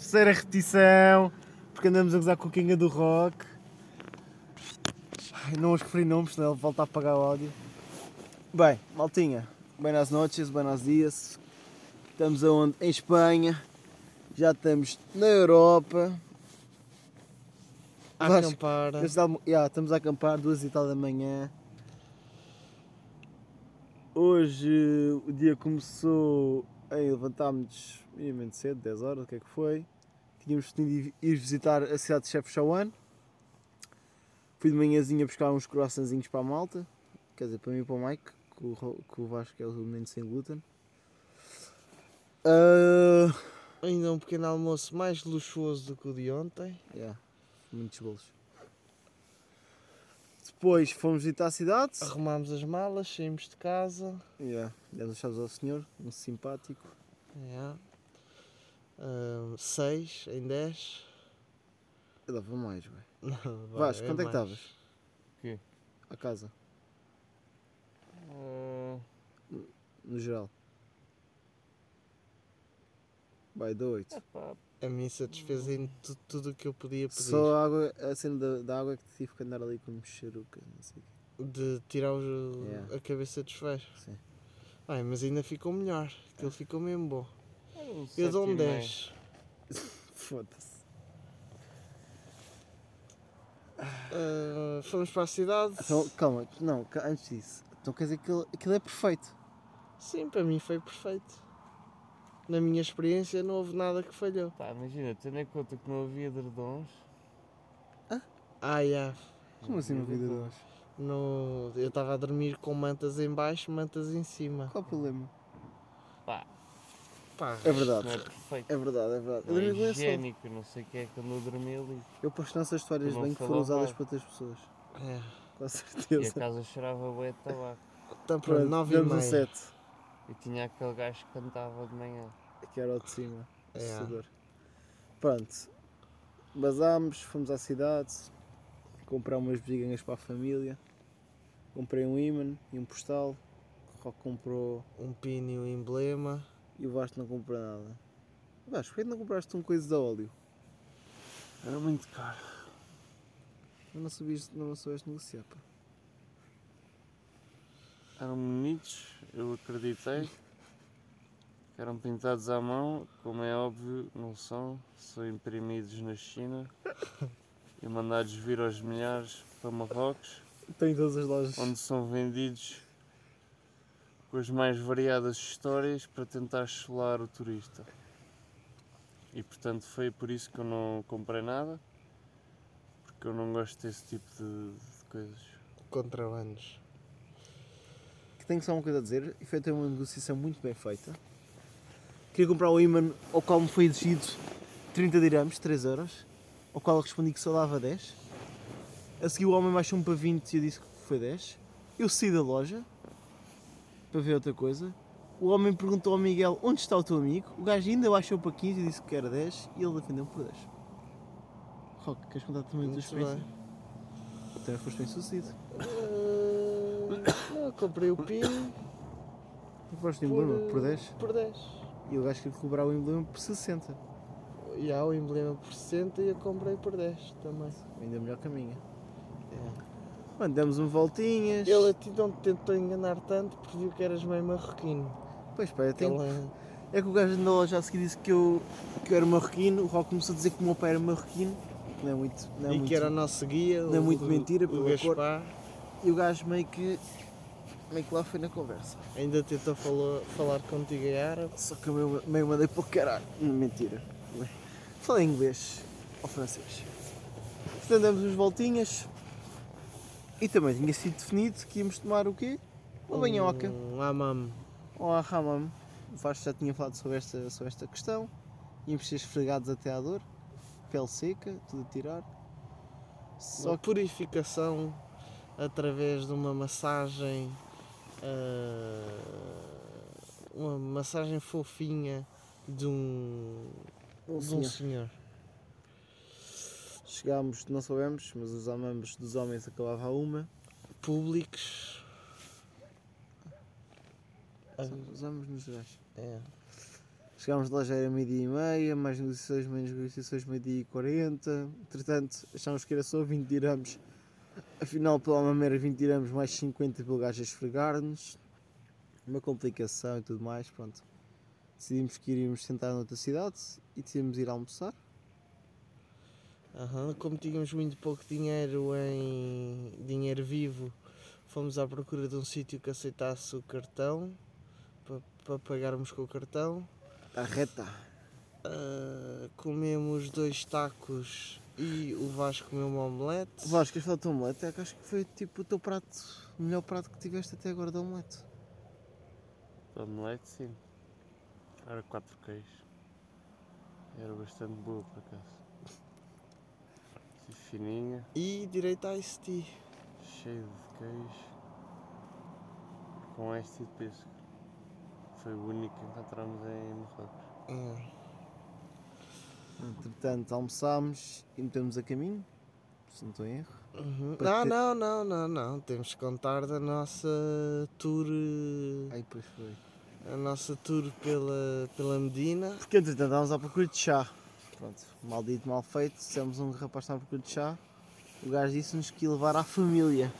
Terceira repetição, porque andamos a gozar com a Kinga do Rock. Ai, não os referi nomes, senão ele volta a apagar o áudio. Bem, maltinha, buenas noches, buenos dias. Estamos aonde? Em Espanha. Já estamos na Europa. A Vasco, acampar. Yeah, estamos a acampar, duas e tal da manhã. Hoje o dia começou em levantámos-nos minimamente cedo, 10 horas, o que é que foi. Tínhamos de ir visitar a cidade de Chefchaouen. Fui de manhãzinha buscar uns croissantzinhos para a malta, quer dizer, para mim e para o Mike, que o, que o Vasco é o menino sem glúten. Ah, Ainda um pequeno almoço mais luxuoso do que o de ontem. yeah, muitos bolos. Depois fomos visitar a cidade. Arrumámos as malas, saímos de casa. Yeah. Demos as chaves ao senhor, um simpático. Yeah. Seis em 10. Eu dava mais, velho. Não, vai, Vasco, quanto é que mais. estavas? Quê? A casa, Ah, no geral. Vai, dou 8. A mim satisfez em tu- tudo o que eu podia pedir. Só a, água, a cena da, da água é que tive que andar ali com mexeruca, não sei o quê. De tirar os- Yeah. a cabeça dos fés. Sim. Ai, mas ainda ficou melhor. Aquilo ficou mesmo bom. um Eu dou um sete e meio. 10. Foda-se. Ah, fomos para a cidade. Então, calma, não, antes disso. Então quer dizer que aquilo, aquilo é perfeito. Sim, para mim foi perfeito. Na minha experiência não houve nada que falhou. Pá, imagina, tendo em conta que não havia edredons. Ah, yeah. Como assim vida de hoje? No, eu estava a dormir com mantas em baixo, mantas em cima. Qual o problema? Pá, Pá, É verdade. não é perfeito. É verdade, é verdade. Eu Não é dormi com esse sol. higiênico, não sei quem é que andou a dormir ali. Eu posto nessas histórias de Não bem que foram usadas para outras pessoas. é. Com E a certeza. casa cheirava bué de tabaco. Então pronto, 9 e meia. 7. E tinha aquele gajo que cantava de manhã. Que era o de cima. É. Assustador. Pronto. Basámos, fomos à cidade, comprar umas bexiganhas para a família. Comprei um imã e um postal. O Rock comprou Um pino e um emblema. e o Vasco não comprou nada. Vasco, porquê não compraste um coisa de óleo? Era muito caro. Eu não soubeste, não soubeste negociar, pá. Eram bonitos, eu acreditei. Que eram pintados à mão, como é óbvio, não são. São imprimidos na China e mandados vir aos milhares para Marrocos, Tem em todas as lojas. onde são vendidos com as mais variadas histórias para tentar chular o turista. E portanto foi por isso que eu não comprei nada, porque eu não gosto desse tipo de, de coisas. Contrabandos. Tenho só uma coisa a dizer, e foi até uma negociação muito bem feita. Queria comprar o imã ao qual me foi exigido 30 dirhams, 3 euros, ao qual eu respondi que só dava 10. A seguir o homem baixou-me para 20 e eu disse que foi 10. Eu saí da loja para ver outra coisa. O homem perguntou ao Miguel onde está o teu amigo. O gajo ainda baixou para 15 e disse que era 10 e ele defendeu-me por 10. Rock, queres contar também a tua experiência? Também foste bem sucedido. Não, comprei o pino Compraste o por, emblema por 10 por 10. e o gajo queria cobrar o emblema por 60. E há o emblema por 60 e eu comprei por 10 também. Ainda melhor que a minha. É. Mano, demos umas voltinhas. Ele a ti não te tentou enganar tanto porque viu que eras meio marroquino. Pois pá, eu tenho... Ele, é que o gajo da loja a seguir disse que eu, que eu era marroquino. O Rock começou a dizer que o meu pai era marroquino. Não é muito. Não é e muito... que era o nosso guia. não é o- muito o- mentira, o pela cor. E o gajo meio que. meio que lá foi na conversa. Ainda tentou falou, falar contigo em árabe. Só que eu meio, meio mandei para o caralho. Mentira. Falei inglês ou francês. Portanto, demos umas voltinhas. E também tinha sido definido que íamos tomar o quê? Uma banhoca. Um amam. ou a Ramam. O Vasco já tinha falado sobre esta, sobre esta questão. Íamos ser esfregados até à dor, pele seca, tudo a tirar. Só purificação através de uma massagem. ah, uma massagem fofinha de um, Um de um senhor. senhor. Chegámos, não soubemos, mas os amamos dos homens acabava a uma. Públicos. Ah, Os amamos nos gerais. é. Chegámos Chegámos lá já era meio-dia e meia, mais negociações, menos negociações, meio-dia e quarenta. Entretanto, achámos que era só 20 dirhams. Afinal, pela uma mera 20 dirhams, mais 50 pelo gajo a esfregar-nos. Uma complicação e tudo mais, pronto. Decidimos que iríamos sentar noutra cidade e decidimos ir almoçar. Aham, Como tínhamos muito pouco dinheiro em dinheiro vivo, fomos à procura de um sítio que aceitasse o cartão para, para pagarmos com o cartão. A reta. Ah, comemos dois tacos e o Vasco comeu uma omelete. Vasco, queres falar omelete? É que acho que foi tipo o teu prato, o melhor prato que tiveste até agora de omelete. De omelete, sim. Era quatro queijos. Era bastante boa, por acaso. E fininha, E direito a Ice Tea. cheia de queijo. Com este de pesco. Foi o único que encontramos em Marrocos. É. Entretanto, almoçámos e metemos a caminho, se não estou em erro. Uhum. Não, ter- não, não, não, não. Temos que contar da nossa tour. eh, Aí depois foi. A nossa tour pela, pela Medina. Porque entretanto estávamos à procura de chá. Pronto, mal dito, mal feito, dissemos um rapaz estava à procura de chá. O gajo disse-nos que ia levar à família.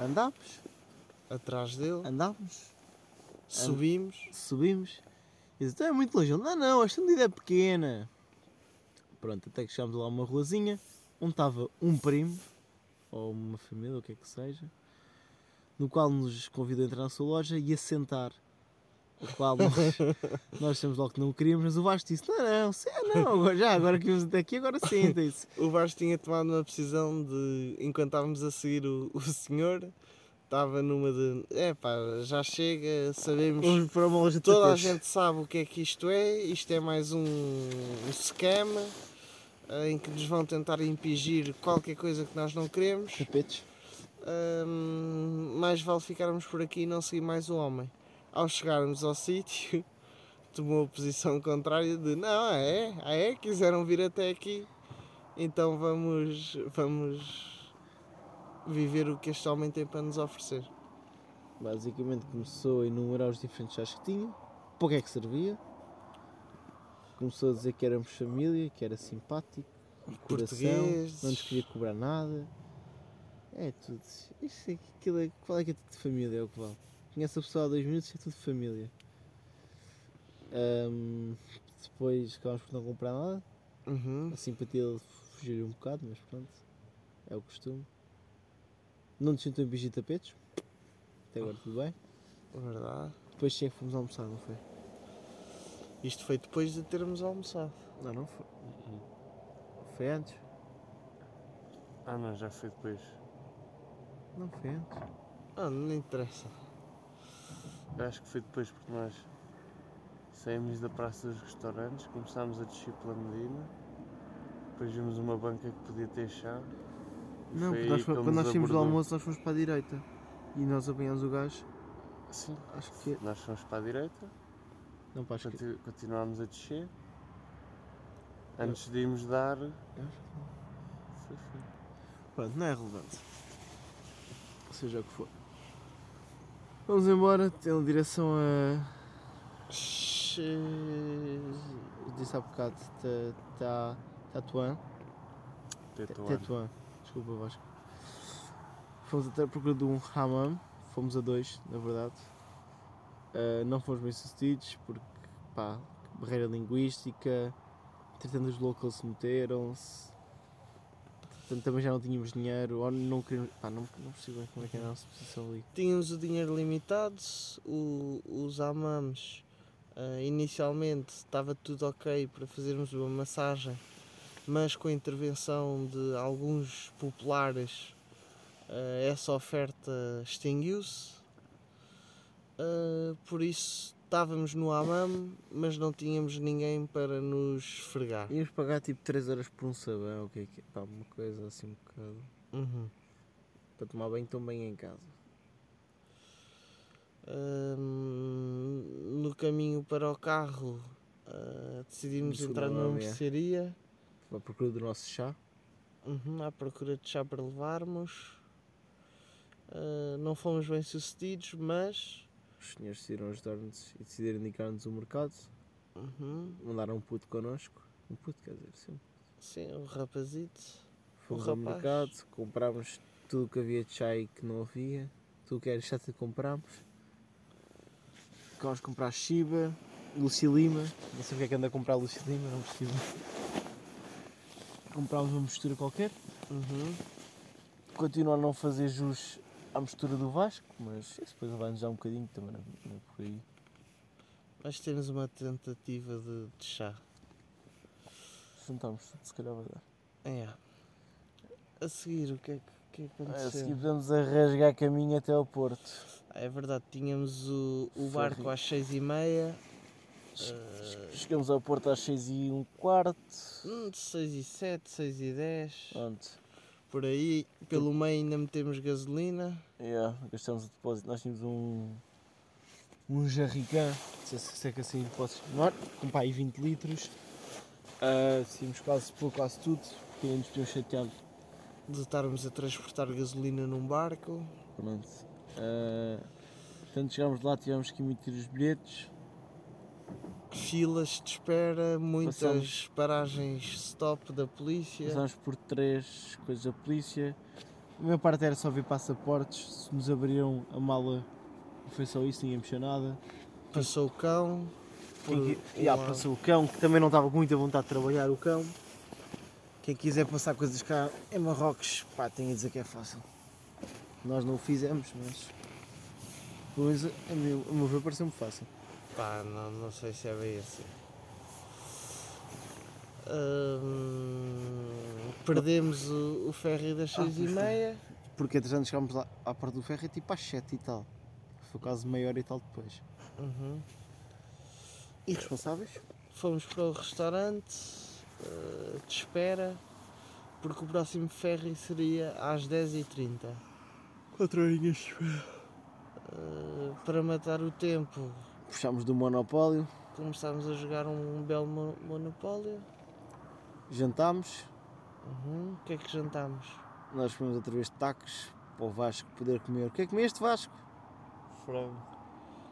Andámos, Atrás dele. andámos, Subimos. subimos. E disse, então é muito longe. Ele, não, não, esta medida é pequena. Pronto, até que chegámos lá a uma ruazinha onde estava um primo, ou uma família, ou o que é que seja, no qual nos convidou a entrar na sua loja e a sentar. O qual nós, nós dissemos logo que não o queríamos, mas o Vasco disse: Não, não, se- não, agora, já, agora que vimos até aqui, agora sentem-se. O Vasco tinha tomado uma decisão de, enquanto estávamos a seguir o, o senhor, estava numa de. É pá, já chega, sabemos. Vamos para uma loja de Toda a gente sabe o que é que isto é. Isto é mais um, um scam em que nos vão tentar impingir qualquer coisa que nós não queremos. Tapetes. Hum, mais vale ficarmos por aqui e não seguir mais o homem. Ao chegarmos ao sítio, tomou a posição contrária de não, é, é, quiseram vir até aqui, então vamos, vamos viver o que este homem tem para nos oferecer. Basicamente começou a enumerar os diferentes chás que tinha, para que é que servia. Começou a dizer que éramos família, que era simpático, coração, Português. não nos queria cobrar nada. É tudo. Isto é, aquilo é, qual é que é tudo de família? É o que vale. Conhece a pessoa há dois minutos é tudo de família. Ahm, depois acabámos por não comprar nada. Uhum. A simpatia dele fugiu um bocado, mas pronto. É o costume. Não nos sentou em beijo de tapetes. Até agora tudo bem. Verdade. Depois sim é que fomos almoçar, não foi? Isto foi depois de termos almoçado. Não, não foi. Foi antes? Ah não, já foi depois. Não foi antes. Ah, não interessa. Eu acho que foi depois porque nós saímos da praça dos restaurantes, começámos a descer pela Medina, depois vimos uma banca que podia ter chá. Não, foi porque nós, quando nós saímos do almoço nós fomos para a direita. E nós apanhamos o gajo, Sim, acho que. nós fomos para a direita, Não, para a esquerda. conti- continuámos a descer. Antes de irmos dar. Foi, foi. Pronto, não é relevante. Seja o que for. Vamos embora, tendo direção a. Disse há bocado, Ta- Ta- Tatuã. Tetuán. Tetuã, desculpa Vasco. Fomos até à procura de um hammam, fomos a dois, na verdade. Ah, não fomos bem sucedidos porque, pá, barreira linguística, entretanto os locals meteram-se, portanto também já não tínhamos dinheiro, ou não queríamos, pá, não, não percebo bem como é que é a nossa posição ali. Tínhamos o dinheiro limitado, o- os amamos. ah, inicialmente estava tudo ok para fazermos uma massagem, mas com a intervenção de alguns populares, ah, essa oferta extinguiu-se. Ah, por isso estávamos no amam, mas não tínhamos ninguém para nos esfregar. Íamos pagar tipo 3 euros por um sabão, o que é que é, pá, uma coisa assim um bocado, Uhum. para tomar banho tão bem em casa. Hum, no caminho para o carro ah, decidimos entrar numa mercearia À procura do nosso chá. uhum, à procura de chá para levarmos. Ah, não fomos bem sucedidos, mas Os senhores decidiram ajudar-nos e decidiram indicar-nos o mercado. Uhum. Mandaram um puto connosco. Um puto, quer dizer, sim. Sim, o rapazito. Fomos O ao rapaz. mercado, comprámos tudo que havia de chai que não havia. Tudo que era chato comprámos. Ficámos a comprar Shiba, Lucia Lima. Não sei porque é que anda a comprar Lucia Lima, não percebo. Comprámos uma mistura qualquer. Uhum. A não fazer jus à mistura do Vasco, mas isso depois vai-nos já um bocadinho também, não não é por aí. Nós temos uma tentativa de, de chá. Juntamos se calhar vai dar. É. A seguir, o que é que, o que, é que A aconteceu? seguir podemos a rasgar caminho até ao Porto. Ah, É verdade, tínhamos o, o Foi barco às seis e meia. Chegamos ao Porto às 6 e um quarto. Hum, de 6 e 7, 6 e 10. Pronto. Por aí, pelo meio ainda metemos gasolina. Yeah, gastamos o depósito. Nós tínhamos um. Um jarricã, não sei se se é que assim posso chamar, com pá, aí 20 litros. Uh, tínhamos quase por quase tudo, porque ainda nos tinham chateado. De estarmos a transportar gasolina num barco. Pronto. Uh, portanto, chegámos lá, tivemos que emitir os bilhetes. Filas de espera, muitas Passamos- paragens stop da polícia. Passámos por três coisas da polícia. A minha parte era só ver passaportes. Se nos abriram a mala, foi só isso, ninguém mexeu nada. Passou o cão. Quem, lado. passou o cão, que também não estava com muita vontade de trabalhar o cão. Quem quiser passar coisas cá em Marrocos, pá, tenho a dizer que é fácil. Nós não o fizemos, mas. Pois, a meu, a meu ver, pareceu-me fácil. Pá, não, não sei se é bem assim. Hum, perdemos o, o ferry das Ah, seis e meia. Porque entretanto chegámos lá à parte do ferro, é tipo às 7 e tal. Foi quase meia hora e tal depois. Uhum. Irresponsáveis? Fomos para o restaurante eh, de espera, porque o próximo ferry seria às 10h30. 4 horinhas. Eh, para matar o tempo, Puxámos do monopólio, começámos a jogar um belo mo- Monopólio. jantámos, Uhum. O que é que jantámos? nós fomos outra vez de tacos para o Vasco poder comer. O que é que comeste Vasco? Frango.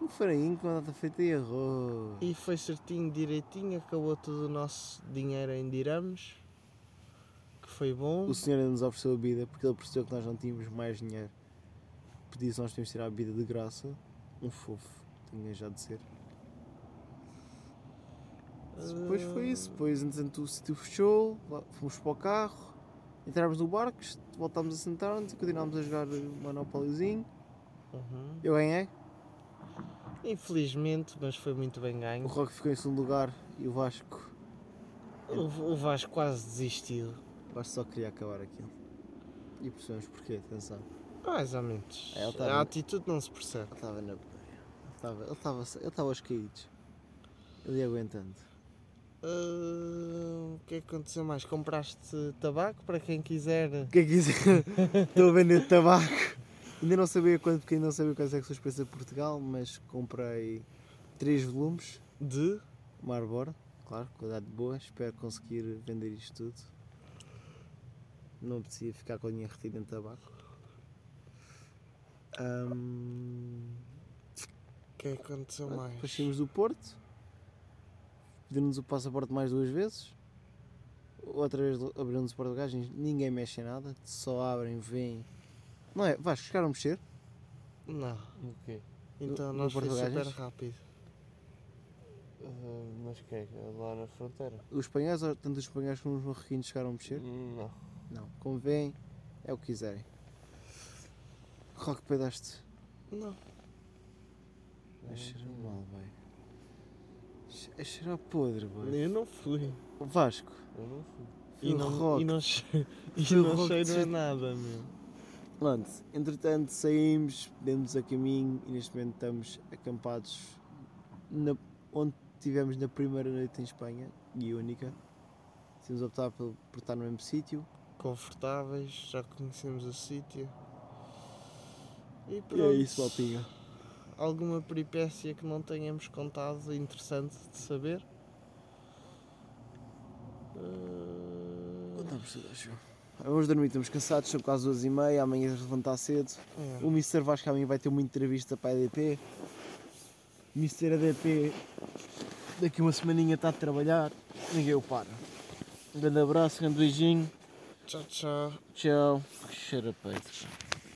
Um farinho com batata feita e arroz. E foi certinho, direitinho, acabou todo o nosso dinheiro em dirhams, que foi bom. O senhor ainda nos ofereceu a bebida porque ele percebeu que nós não tínhamos mais dinheiro. Pediu se nós tínhamos de tirar a bebida de graça. Um fofo, tinha já de ser. Depois foi isso. Depois, entretanto, o sítio fechou, fomos para o carro, entramos no barco, voltámos a sentar-nos e continuámos a jogar o Monopóliozinho. Uhum. Eu ganhei. Infelizmente, mas foi muito bem O ganho. Rock ficou em segundo lugar e o Vasco. O, o Vasco quase desistiu. O Vasco só queria acabar aquilo. E percebemos porquê, atenção. Mais ou menos. É, A atitude não se percebe. Estava na. Ele estava, ele estava, ele estava aos caídos. Ele ia aguentando. Ah, o que é que aconteceu mais? Compraste tabaco para quem quiser. Quem quiser, estou a vender tabaco. Ainda não sabia quanto, porque ainda não sabia quais é que são os preços de Portugal, mas comprei 3 volumes, De. Marlboro, claro, qualidade boa. Espero conseguir vender isto tudo. Não precisa ficar com o dinheiro retido em tabaco. O que é que aconteceu mais? Depois saímos do Porto, pediram-nos o passaporte mais duas vezes. Outra vez abriram-nos o porta-bagagens, ninguém mexe em nada, só abrem, vêm. Não é? Vais, chegaram a mexer? Não. O quê? Então No- nós no foi super rápido. Ah, mas que é? Lá na fronteira? Os espanhóis, tanto os espanhóis como os marroquinos chegaram a mexer? Não. Não. Como veem, é o que quiserem. Rock pedaste. Não. Cheirar mal, vai. É cheirar podre, vai. Eu não fui. Vasco. Eu não fui. E não, Rock. e não, che- e não cheiro a nada, meu. Pronto, entretanto saímos, demos a caminho e neste momento estamos acampados na, onde tivemos na primeira noite em Espanha e única. Temos optado por, por estar no mesmo sítio. Confortáveis, já conhecemos o sítio. E E é isso, Maltinha. Alguma peripécia que não tenhamos contado interessante de saber? Estamos tudo, acho. Vamos dormir, estamos cansados, são quase duas e meia, amanhã levantar cedo. é. O Mr. Vasco amanhã vai ter uma entrevista para a EDP. Mr. ADP Daqui uma semaninha está a trabalhar, ninguém o para. Um grande abraço, um grande beijinho. Tchau, tchau. Tchau. Cheira peito.